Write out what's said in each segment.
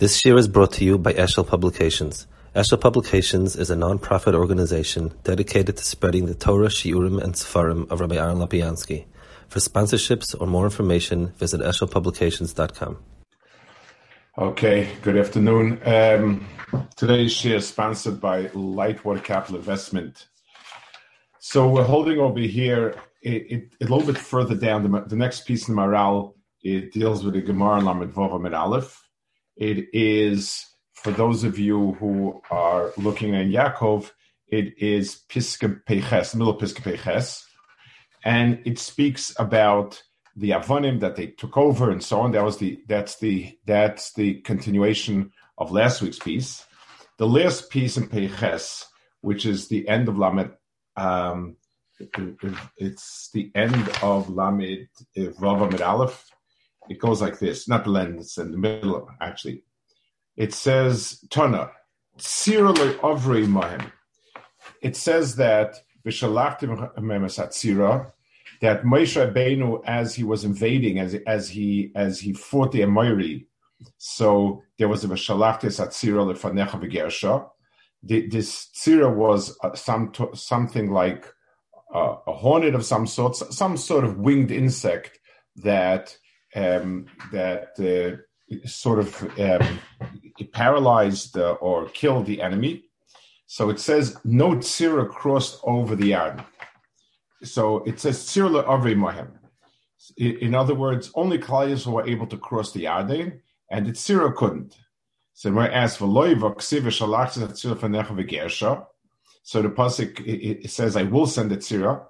This year is brought to you by Eshel Publications. Eshel Publications is a non-profit organization dedicated to spreading the Torah, Shiurim, and Sefarim of Rabbi Aaron Lapiansky. For sponsorships or more information, visit eshelpublications.com. Okay, good afternoon. Um, today's share is sponsored by Lightwater Capital Investment. So we're holding over here it, it, a little bit further down. The, the next piece in the Maharal it deals with the Gemara Lamed Vova Med Aleph. It is for those of you who are looking at Yaakov. It is Piska middle Piska Peches, and it speaks about the Avonim that they took over and so on. That was the that's the that's the continuation of last week's piece. The last piece in Peches, which is the end of Lamed, um, it, it, it's the end of Lamed Vav Amid Aleph. It goes like this, not the lens, in the middle actually. It says Tana, Sirale Ovri Mahim. It says that that Moshe Rabbeinu, as he was invading, as as he as he fought the Amori, so there was a Vishalachtis Atzira Lefanecha Begersha. This tzira was uh, some something like uh, a hornet of some sort, some sort of winged insect that um, that uh, sort of um, paralyzed uh, or killed the enemy. So it says no tzira crossed over the yard. So it says tzira avri mohem. In other words, only Kalayas were able to cross the Yarden, and the tzira couldn't. So when I asked for loiva ksiva shalach tzira fanecha v'gersha, so the pasuk it, says, "I will send the tzira."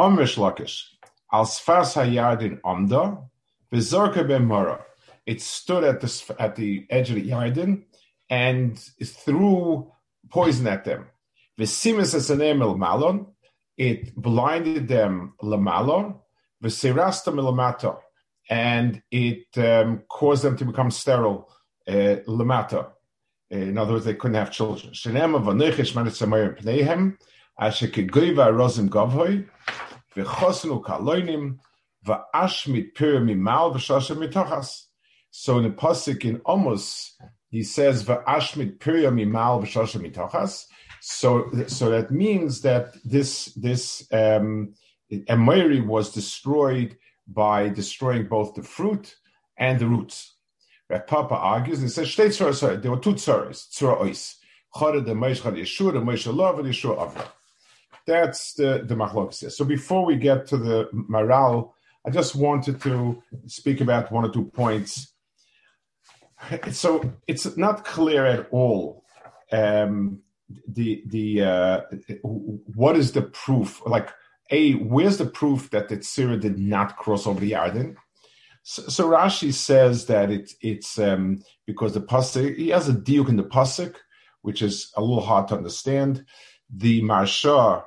Amish lakish al sfas hayardin amda v'zorka ben mara. It stood at the at the edge of the Yarden and threw poison at them. V'simis esanem el malon. It blinded them lamalon. V'sirasta milamata. And it um, caused them to become sterile uh, lamata. In other words, they couldn't have children. Asher Kegoiva Rozim Govhoi, V'chosnu Kaloinim, V'ashmit Pir Mimal V'shoshem Mitochas. So in the Pasuk in Amos, he says V'ashmit Pir Mimal V'shoshem Mitochas. So, so that means that this this um, was destroyed by destroying both the fruit and the roots. Rav Papa argues and says, tzara, sorry, there were two tzaras, tzara ois. Chara the Chara Yeshua, the Moshe Love, and Yeshua Avra. That's the, the machlokes. So before we get to the Maharal, I just wanted to speak about one or two points. So it's not clear at all um, the the uh, what is the proof? Like, a where's the proof that the Tzira did not cross over the Yarden? So, so Rashi says that it, it's um, because the pasuk he has a diuk in the pasuk, which is a little hard to understand. The Maharsha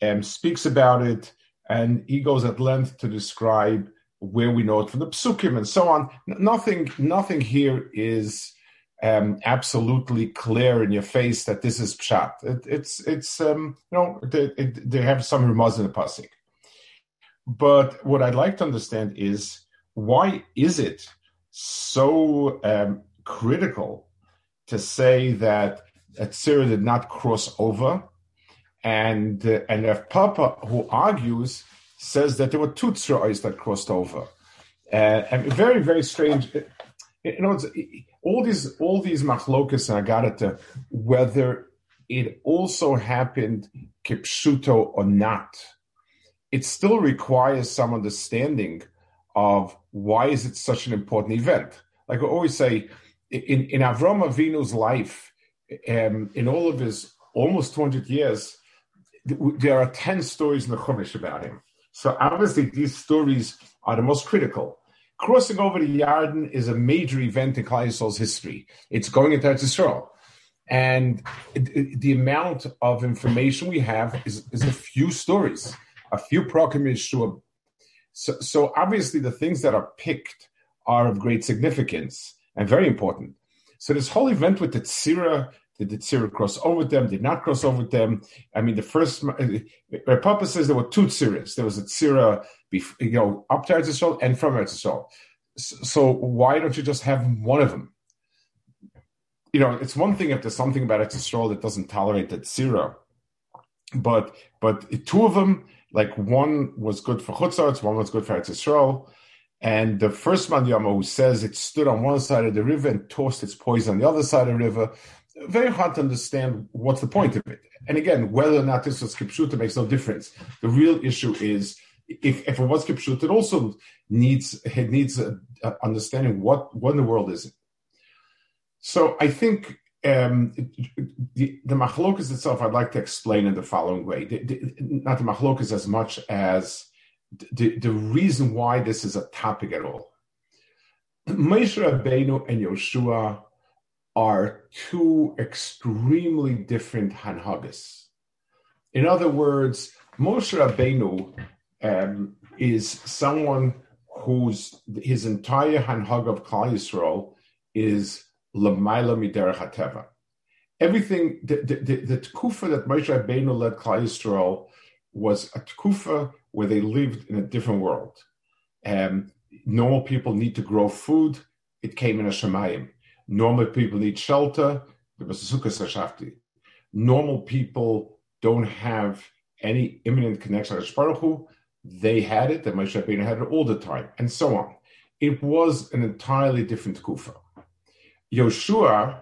um, speaks about it, and he goes at length to describe where we know it from the psukim and so on. Nothing, nothing here is um, absolutely clear in your face that this is pshat. It, it's, it's, um, you know, they, it, they have some remaz in the pasuk. But what I'd like to understand is why is it so um, critical to say that Atzira did not cross over? And uh, and if Papa, who argues, says that there were two Tzira'is that crossed over. Uh, and very, very strange. You know, all these all these machlokas and agarata, whether it also happened kipshuto or not, it still requires some understanding of why is it such an important event. Like I always say, in, in Avram Avinu's life, um, in all of his almost 200 years, there are 10 stories in the Chumash about him. So obviously these stories are the most critical. Crossing over the Yarden is a major event in Klal history. It's going into Eretz Yisrael. And the amount of information we have is, is a few stories, a few Prokim so, so obviously, the things that are picked are of great significance and very important. So this whole event with the tzira, did the tzira cross over them? Did not cross over them? I mean, the first, uh, Papa says there were two tziras. There was a tzira, you know, up to Eretz and from Eretz So, so why don't you just have one of them? you know, it's one thing if there's something about Eretz Yisrael that doesn't tolerate that zero, but but two of them, like one was good for Chutzarts, one was good for Eretz Yisrael, and the first man Yama who says it stood on one side of the river and tossed its poison on the other side of the river, very hard to understand what's the point of it. And again, whether or not this was kipshuta makes no difference. The real issue is if, if it was kipshuta, it also needs it needs a, a understanding what what in the world is it. So I think um, the, the machlokas itself, I'd like to explain in the following way. The, the, not the machlokas as much as the, the reason why this is a topic at all. Moshe Rabbeinu and Yoshua are two extremely different hanhagas. In other words, Moshe Rabbeinu um, is someone whose his entire hanhag of Klal Yisrael is lamaila miderech hateva. Everything the the, the, the tkufa that Moshe Rabbeinu led Klal Yisrael was a tkufa where they lived in a different world. Um, normal people need to grow food. It came in a shemayim. Normal people need shelter. There was a sukkah Normal people don't have any imminent connection to Baruch. They had it, and Moshe Rabbeinu had it all the time, and so on. It was an entirely different kufa. Yoshua,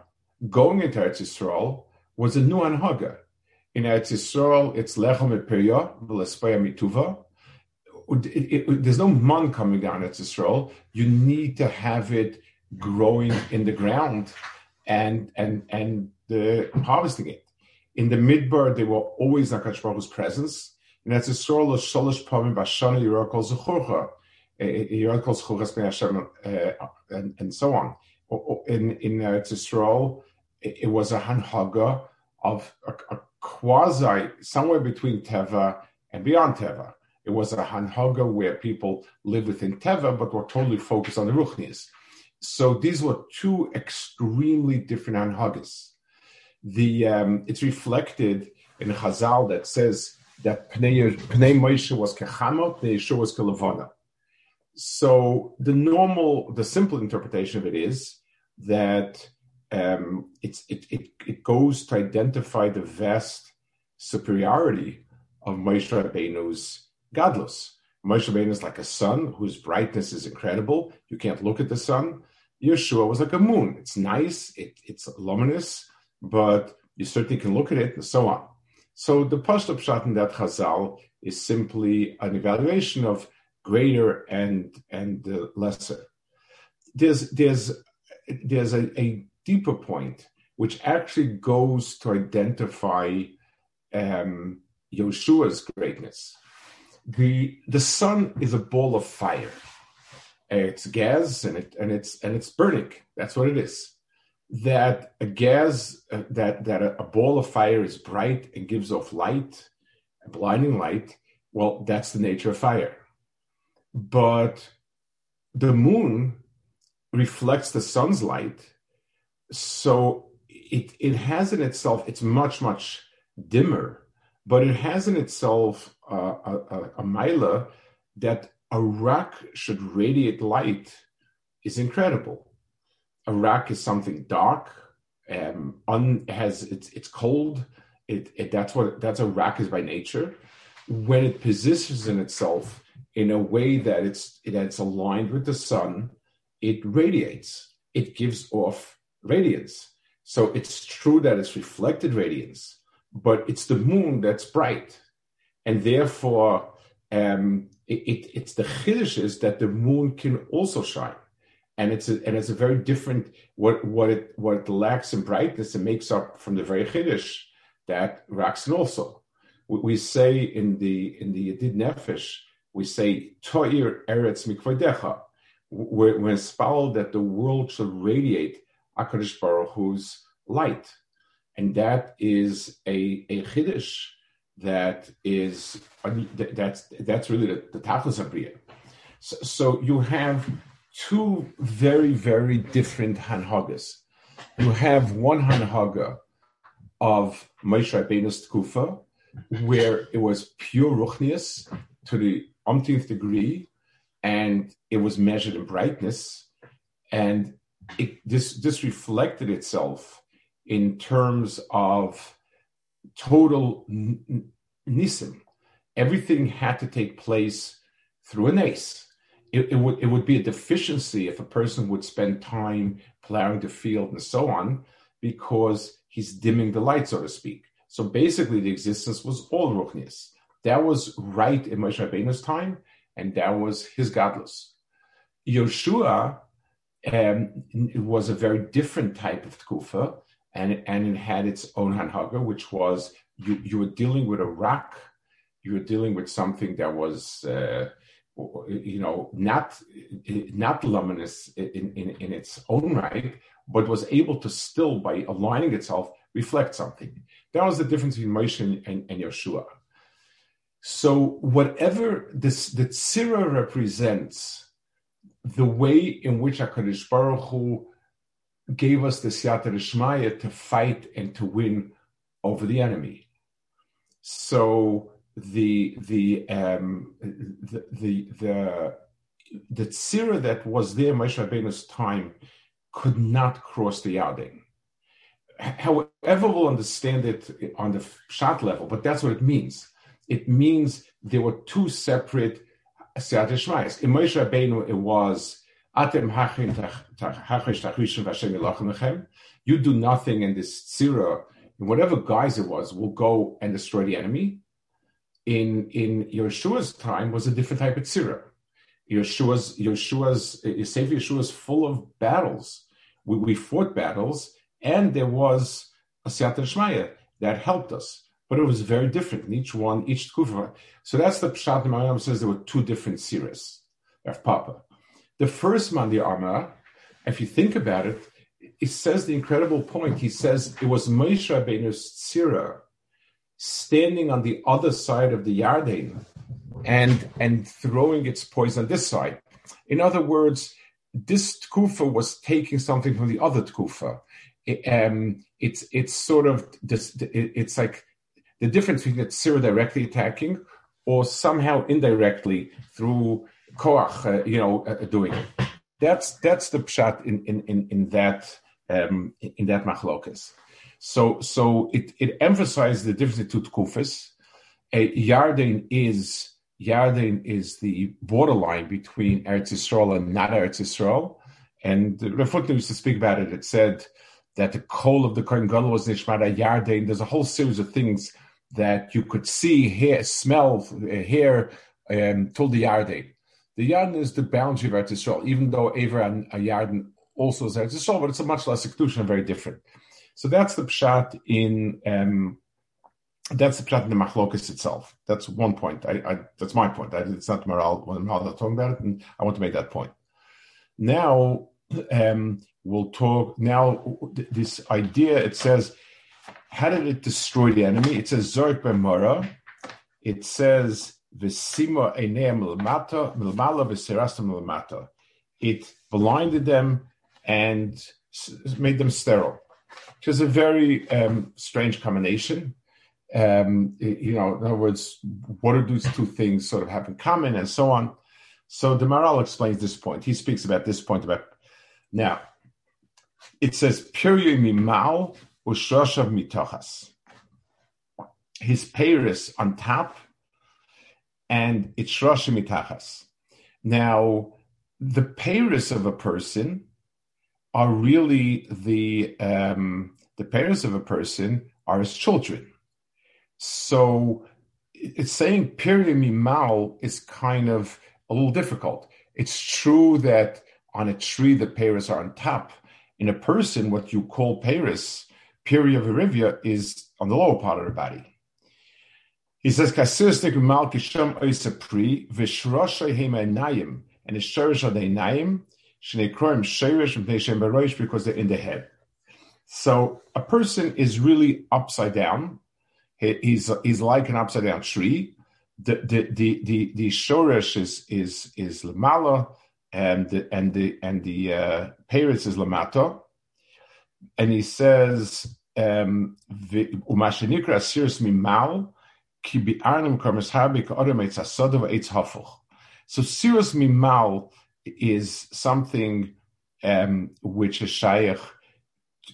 going into Eretz Yisrael, was a new anhaga. In Eretz Yisrael, it's lechem eperia, v'lespeya mituva. There's no man coming down Eretz Yisrael. You need to have it growing in the ground and and and the harvesting it. In the midbar, they were always Nakash Baruch's presence. And that's a sort of sholish pamim bashana zechurcha, Yerah calls chuchas ben Hashem, uh, and so on. In in Yisrael, it was a hanhaga of a, a quasi somewhere between teva and beyond teva. It was a hanhaga where people live within teva, but were totally focused on the ruchnis. So these were two extremely different anhagas. The um, it's reflected in Chazal that says that Pnei, Pnei Moshe was kechamot, Pnei Yeshua was kelevana. So the normal, the simple interpretation of it is that um, it, it, it goes to identify the vast superiority of Moshe Rabbeinu's gadlus. Moshe Rabbeinu is like a sun whose brightness is incredible. You can't look at the sun. Yeshua was like a moon. It's nice, it, it's luminous, but you certainly can look at it and so on. So the Pashto Pshat in that Chazal is simply an evaluation of greater and and uh, lesser. There's there's there's a, a, deeper point which actually goes to identify um, Yeshua's greatness. The the sun is a ball of fire it's gas and it and it's and it's burning. That's what it is. That a gas uh, that that a, a, ball of fire is bright and gives off light, blinding light. Well, that's the nature of fire. But the moon reflects the sun's light, so it it has in itself. It's much much dimmer, but it has in itself uh, a, a, a mila that a rock should radiate light is incredible. A rock is something dark, um, un, has it's it's cold. It, it that's what that's a rock is by nature. When it positions in itself in a way that it's that's aligned with the sun, it radiates. It gives off radiance. So it's true that it's reflected radiance, but it's the moon that's bright, and therefore um, it, it, it's the chiddush is that the moon can also shine, and it's a, and it's a very different what what it what it lacks in brightness and makes up from the very chiddush that Raksin also. We, say in the in the Yedid Nefesh we say Toir Eretz Mikvadecha, when it's spelled that the world should radiate Hakadosh Baruch Hu's light, and that is a a chiddush that is that's that's really the, the tachlis abriya. So, so, you have two very very different hanhagas. You have one hanhaga of Moshe Rabbeinu's tkufa, where it was pure ruchnius to the umpteenth degree, and it was measured in brightness, and it, this this reflected itself in terms of total nisim. Everything had to take place through an ace. It, it, would it would be a deficiency if a person would spend time plowing the field and so on, because he's dimming the light, so to speak. So basically, the existence was all ruchnius. That was right in Moshe Rabbeinu's time, and that was his godless. Yoshua um, was a very different type of tkufa, and, and it had its own hanhaga, which was you, you were dealing with a rock, you were dealing with something that was, uh, you know, not not luminous in, in, in its own right, but was able to still, by aligning itself, reflect something. That was the difference between Moshe and, and, Yeshua. So whatever this the tzira represents, the way in which Hakadosh Baruch Hu gave us the Siyata Shmaya to fight and to win over the enemy. So the the um, the the the, the tzira that was there Moshe Rabbeinu's time could not cross the Yarden. However, we'll understand it on the shot level, but that's what it means. It means there were two separate Siyat Shmais. In Moshe Rabbeinu, it was You do nothing, and this tzira, in whatever guise it was, will go and destroy the enemy. In in Yeshua's time was a different type of tzira. Yeshua's Yeshua's uh, Sefer Yeshua is full of battles. We, we fought battles, and there was a Siyat Shmaya that helped us but it was very different in each one, each kufa. So that's the pshat. The Maryam says there were two different series of Papa. The first Mandi Arma, if you think about it, he says the incredible point. He says it was Moshe Rabbeinu's tzira standing on the other side of the Yarden and and throwing its poison this side. In other words, this tkufa was taking something from the other tkufa. It, um, it's it's sort of this. It, it's like the difference between the tzira directly attacking or somehow indirectly through koach, uh, you know, uh, doing it. That's that's the pshat in in in, in that um, in that machlokas. So so it it emphasizes the difference between tkufas. A Yarden is Yarden is the borderline between Eretz Yisrael and not Eretz Yisrael. And Rav Hutner used to speak about it. It said that the coal of the Kohen Gadol was Nishmara Yarden. There's a whole series of things that you could see, hear, smell, hear um, till the Yarden. The Yarden is the boundary of Eretz Yisrael, even though Aver and Yarden also is Eretz Yisrael, but it's a much less seclusion and very different. So that's the pshat in um, that's the pshat in the machlokas itself. That's one point. I, I, that's my point. I, it's not Maharal when Maharal talking about it, and I want to make that point. Now um, we'll talk. Now this idea it says how did it destroy the enemy? It says Zork Bemora. It says It blinded them and made them sterile. Which is a very um, strange combination. Um, you know, in other words, what do these two things sort of have in common and so on? So the Maharal explains this point. He speaks about this point about now. It says Puriu Mimal u'shoshav mitochas. His peiris on top, and it's shroshim mitachas. Now, the peiris of a person are really the um, the parents of a person are his children. So it's saying period mal is kind of a little difficult. It's true that on a tree the parents are on top. In a person, what you call Paris Peria virivia is on the lower part of the body. He says, Kasiristik mal kisham Oisapri, vishrosha hema nayim, and the shirish are the nayim, shnekroim shirish and shem baroish, because they're in the head. So a person is really upside down. He, he's he's like an upside down tree. The the the the, the shorish is is is lamala, and the and the and the uh, is lamato. And he says um, umashenikra asiris mimal so Sirus Mimal is something um, which is shayach.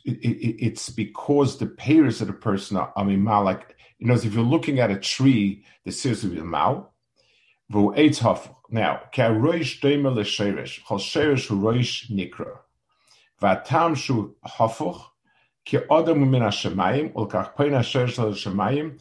It's because the payers of the person are, mimal. Like, you know, if you're looking at a tree, the Sirus mimal. Now, ka'roish doimer le'sheirish, chol sheirish roish nikra. V'atam shu hafuch, ki odom min ha'shemayim, ul kach poin ha'sheirish le'shemayim,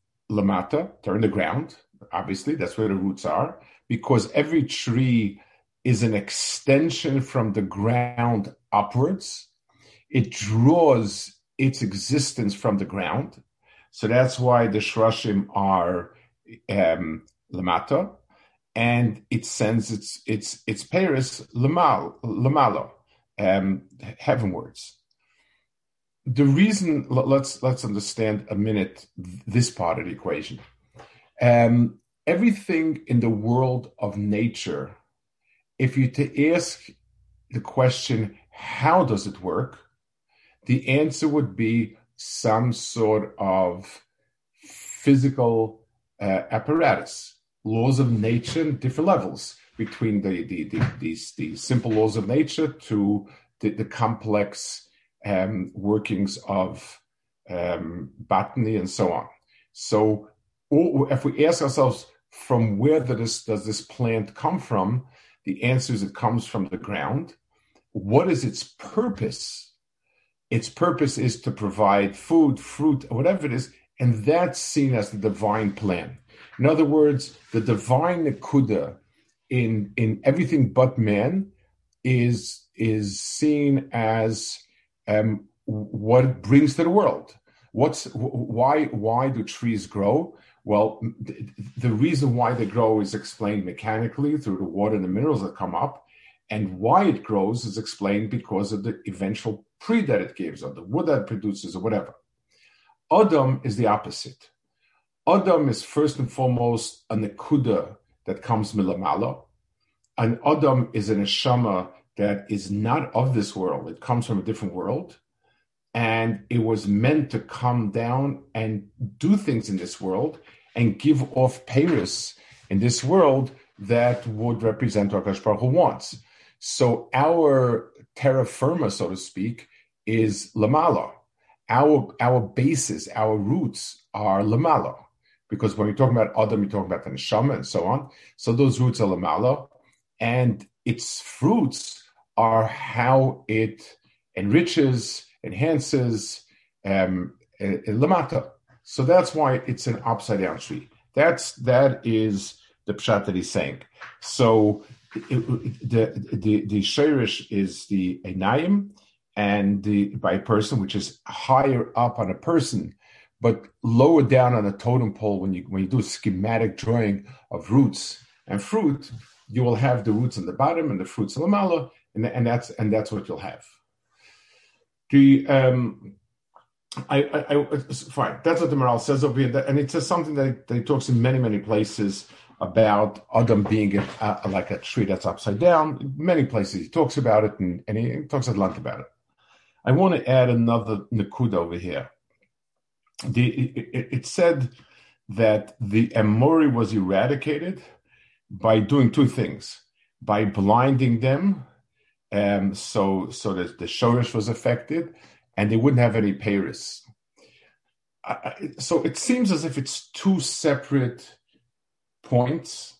lamata in the ground obviously that's where the roots are because every tree is an extension from the ground upwards it draws its existence from the ground so that's why the shrashim are um, lamata and it sends its its its Paris lamal lamalo um, heavenwards. The reason let's let's understand a minute this part of the equation. Um, everything in the world of nature, if you to ask the question, how does it work? The answer would be some sort of physical uh, apparatus laws of nature, different levels between the the, the, these, the simple laws of nature to the, the complex um, workings of um, botany and so on. So, if we ask ourselves, from where does, does this plant come from? The answer is it comes from the ground. What is its purpose? Its purpose is to provide food, fruit, whatever it is, and that's seen as the divine plan. In other words, the divine Nakuda in in everything but man is is seen as um, what brings to the world. What's why why do trees grow? Well, the, the reason why they grow is explained mechanically through the water and the minerals that come up, and why it grows is explained because of the eventual pre that it gives, or the wood that it produces, or whatever. Adam is the opposite. Adam is first and foremost an akuda that comes milamala. And Adam is an neshama that is not of this world. It comes from a different world. And it was meant to come down and do things in this world and give off Paris in this world that would represent what Baruch Hu wants. So our terra firma, so to speak, is Lamala. Our our basis, our roots are Lamala because when you're talking about Adam, you're talking about the neshama and so on. So those roots are lamala, and its fruits are how it enriches, enhances um, lamata. So that's why it's an upside down tree. That's that is the pshat that he's saying. So it, the the the shirish is the enayim, and the by person, which is higher up on a person but lower down on a totem pole, when you when you do a schematic drawing of roots and fruit, you will have the roots on the bottom and the fruits on the mala, and, and that's and that's what you'll have. The um, I, I, I fine. That's what the Maharal says over here, and it says something that, he talks in many many places about Adam being a, a, like a tree that's upside down. many places he talks about it, and, and he talks at length about it. I want to add another nakuda over here the, it, it, said that the Emori was eradicated by doing two things: by blinding them, Um, so so that the shorish was affected, and they wouldn't have any Paris. so it seems as if it's two separate points.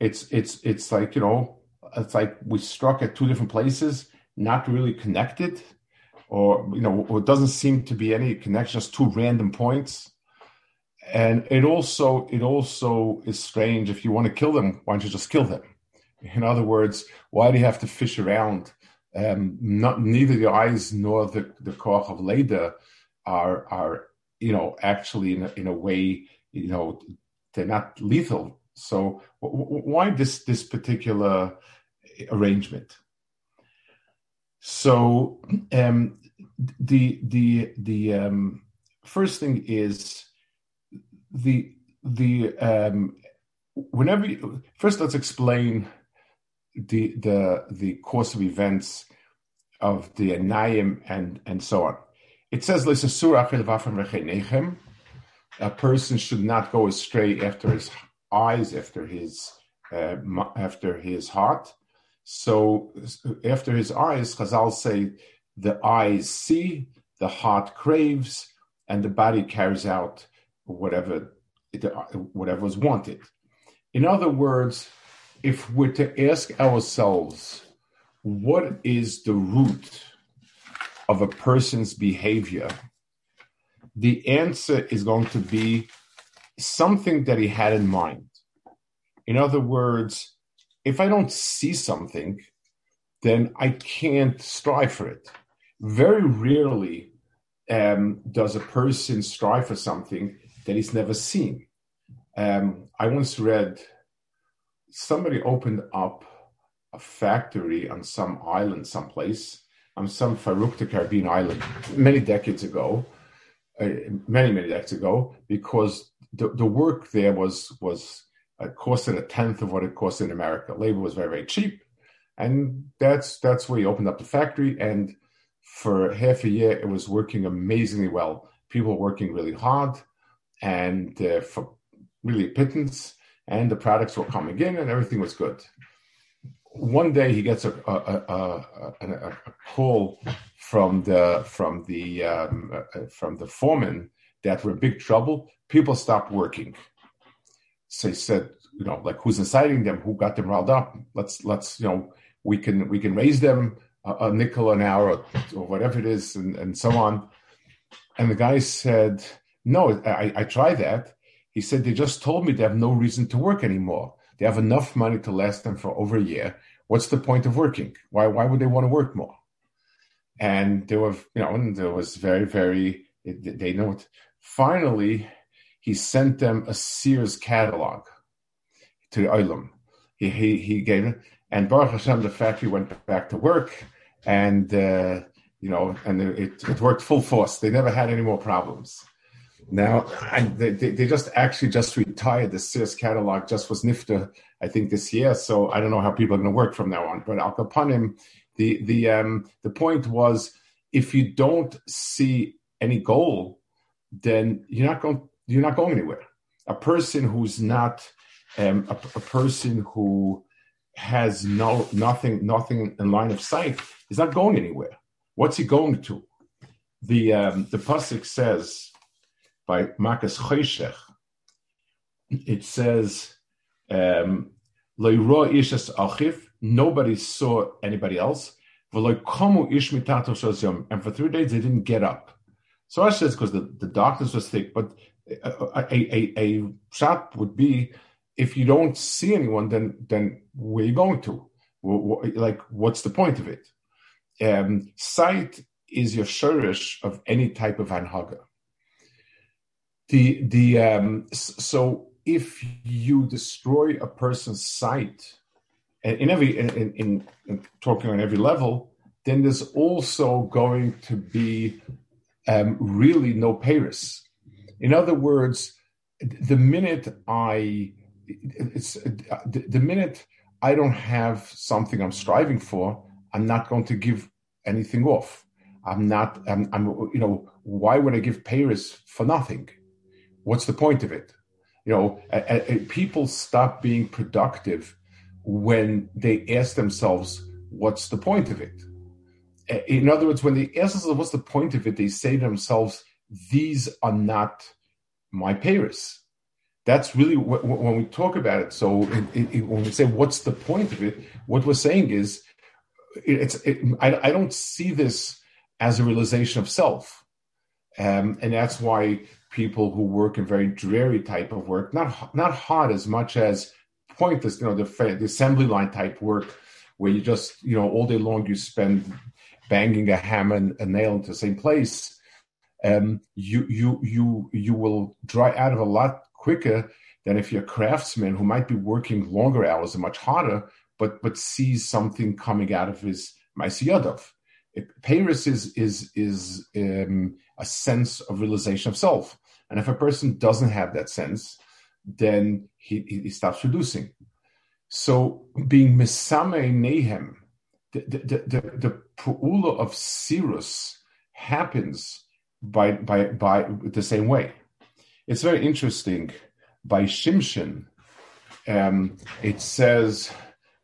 It's it's it's like you know, it's like we struck at two different places, not really connected or you know, it doesn't seem to be any connection, just two random points. And it also it also is strange if you want to kill them, why don't you just kill them? In other words, why do you have to fish around? Um, not neither the eyes nor the the koch of Leda are are you know actually in a, in a way you know they're not lethal. So w- w- why this this particular arrangement? So um, the the the um, first thing is the the um, whenever you, first let's explain the the the course of events of the Anayim and and so on. It says a person should not go astray after his eyes, after his uh, after his heart. So after his eyes, Chazal say the eyes see, the heart craves, and the body carries out whatever whatever is wanted. In other words, if we're to ask ourselves, what is the root of a person's behavior? The answer is going to be something that he had in mind. In other words, if I don't see something, then I can't strive for it. Very rarely um, does a person strive for something that he's never seen. Um, I once read somebody opened up a factory on some island, someplace, on some Farouk Caribbean island, many decades ago, uh, many many decades ago, because the, the work there was was uh, costed a tenth of what it cost in America. Labor was very very cheap, and that's that's where he opened up the factory. And for half a year, it was working amazingly well. People working really hard, and uh, for really a pittance, and the products were coming in, and everything was good. One day, he gets a a, a, a, call from the from the um, from the foreman that we're in big trouble. People stopped working. So he said, you know, like who's inciting them? Who got them riled up? Let's let's you know we can we can raise them a, a nickel an hour or, or, whatever it is, and, and so on. And the guy said, no, I, I tried that. He said, they just told me they have no reason to work anymore. They have enough money to last them for over a year. What's the point of working? Why, why would they want to work more? And there were, you know, and there was very, very, they know it. Finally, he sent them a Sears catalog to Olam. He, he, he gave it, and Baruch Hashem, the factory went back to work, and, uh, you know, and it, it worked full force. They never had any more problems. Now, they, they just actually just retired. The Sears catalog just was nifta, I think, this year. So I don't know how people are going to work from now on. But Al Kapanim, the the um, the point was, if you don't see any goal, then you're not going you're not going anywhere. A person who's not um, a, a person who has no nothing nothing in line of sight is not going anywhere. What's he going to? The um, the pasuk says by Makas Choshech, it says, um, nobody saw anybody else. And for three days they didn't get up. So I says because the, the darkness was thick, but a, a, a, shot would be if you don't see anyone, then then where are you going to? Like, what's the point of it? Um, sight is your shurish of any type of anhaga the the um, so if you destroy a person's sight in every in, in, in, talking on every level then there's also going to be um, really no paris. In other words the minute i it's the, minute i don't have something i'm striving for i'm not going to give anything off. I'm not i'm, I'm you know why would i give paris for nothing what's the point of it? You know, a, a, people stop being productive when they ask themselves, what's the point of it? In other words, when they ask themselves, what's the point of it, they say to themselves, these are not my payers. That's really what, when we talk about it. So it, it, when we say, what's the point of it? What we're saying is, it's, I, I don't see this as a realization of self. Um, and that's why people who work in very dreary type of work, not not hard as much as pointless, you know, the, the assembly line type work where you just, you know, all day long you spend banging a hammer and a nail into the same place. Um, you you you you will dry out of a lot quicker than if you're a craftsman who might be working longer hours and much harder, but but sees something coming out of his Maisiyadov. Paris is is is um, a sense of realization of self. And if a person doesn't have that sense, then he, he stops reducing. So being Misame Nehem, the, the, the, the Pu'ula of Sirus happens by, by, by the same way. It's very interesting. By Shimshon, um, it says,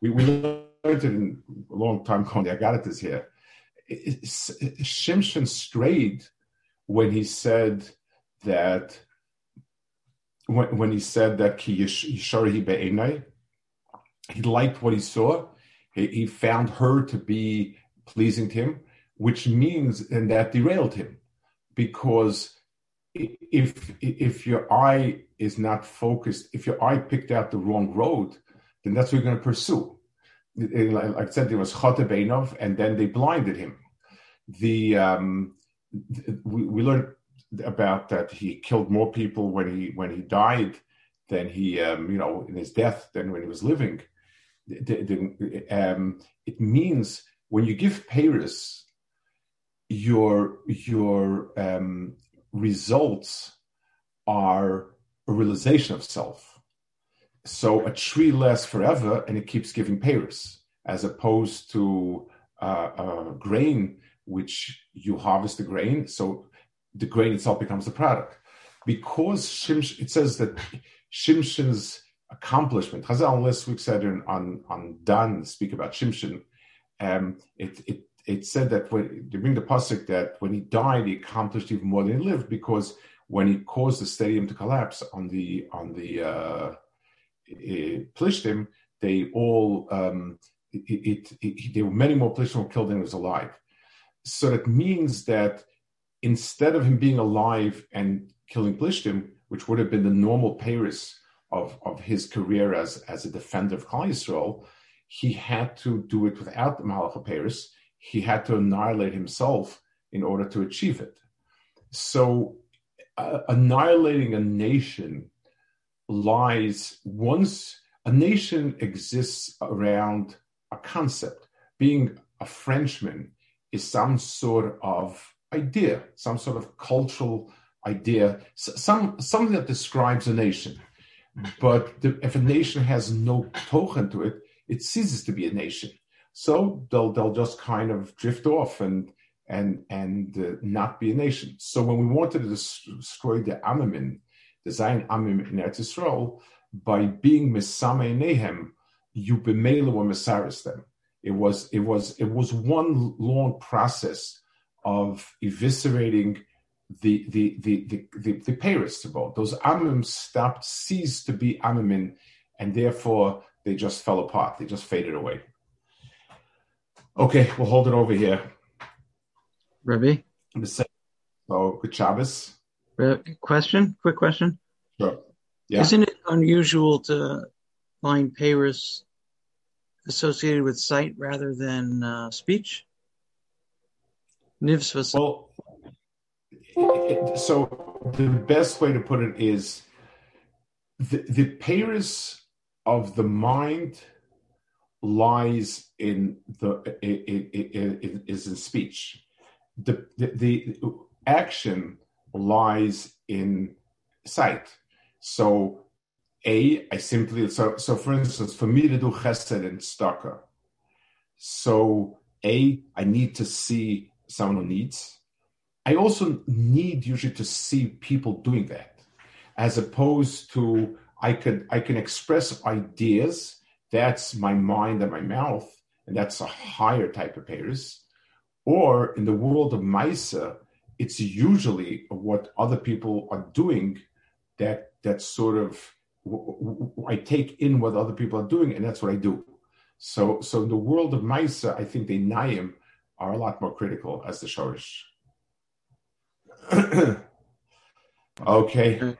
we, we learned it in a long time ago, I got it this here. Shimshon strayed when he said that when, when he said that be'enai, he liked what he saw. He, he found her to be pleasing to him, which means and that derailed him, because if if your eye is not focused, if your eye picked out the wrong road, then that's what you're going to pursue. Like I said, there was Chotebeinov, and then they blinded him. The um, we, we learned about that he killed more people when he when he died than he um, you know in his death than when he was living. Um, it means when you give Paris, your your um, results are a realization of self. So a tree lasts forever and it keeps giving Paris, as opposed to uh, a grain which you harvest the grain. So the grain itself becomes the product. Because Shimsh, it says that Shimshon's accomplishment, Chazal last week said in, on, on Dan, speak about Shimshon, um, it, it, it said that when they bring the pasuk that when he died, he accomplished even more than he lived because when he caused the stadium to collapse on the on the uh, Plishtim, they all um, it, it, it, there were many more Plishtim killed than was alive. So that means that instead of him being alive and killing Plishtim, which would have been the normal Paris of, of his career as, as a defender of Klal Yisrael, he had to do it without the Malach Paris. He had to annihilate himself in order to achieve it. So, uh, annihilating a nation lies once a nation exists around a concept. Being a Frenchman is some sort of idea, some sort of cultural idea, some something that describes a nation. But the, if a nation has no token to it, it ceases to be a nation. So they'll they'll just kind of drift off and and and uh, not be a nation. So when we wanted to destroy the Amamin, the Zion Amim in Eretz Yisrael, by being Mesame Nehem, you bemela or Mesaris them. It was it was it was one long process of eviscerating the the the the, the, the Paris Those Amim stopped, ceased to be Amimin, and therefore they just fell apart. They just faded away. Okay, we'll hold it over here. Rabbi? So, good Shabbos. Question? Quick question. Sure. Yeah. Isn't it unusual to find Paris associated with sight rather than uh, speech? Well, so the best way to put it is the, the Paris of the mind lies in the it, is in speech. The, the, the action lies in sight. So a, I simply so so for instance, for me to do chesed and tzedakah, so a, I need to see someone needs. I also need usually to see people doing that, as opposed to I could I can express ideas. That's my mind and my mouth, and that's a higher type of pairs. Or in the world of Maisa, uh, it's usually what other people are doing that that sort of I take in what other people are doing, and that's what I do. So, so in the world of Maisa, uh, I think the Naim are a lot more critical as the Shorish. okay.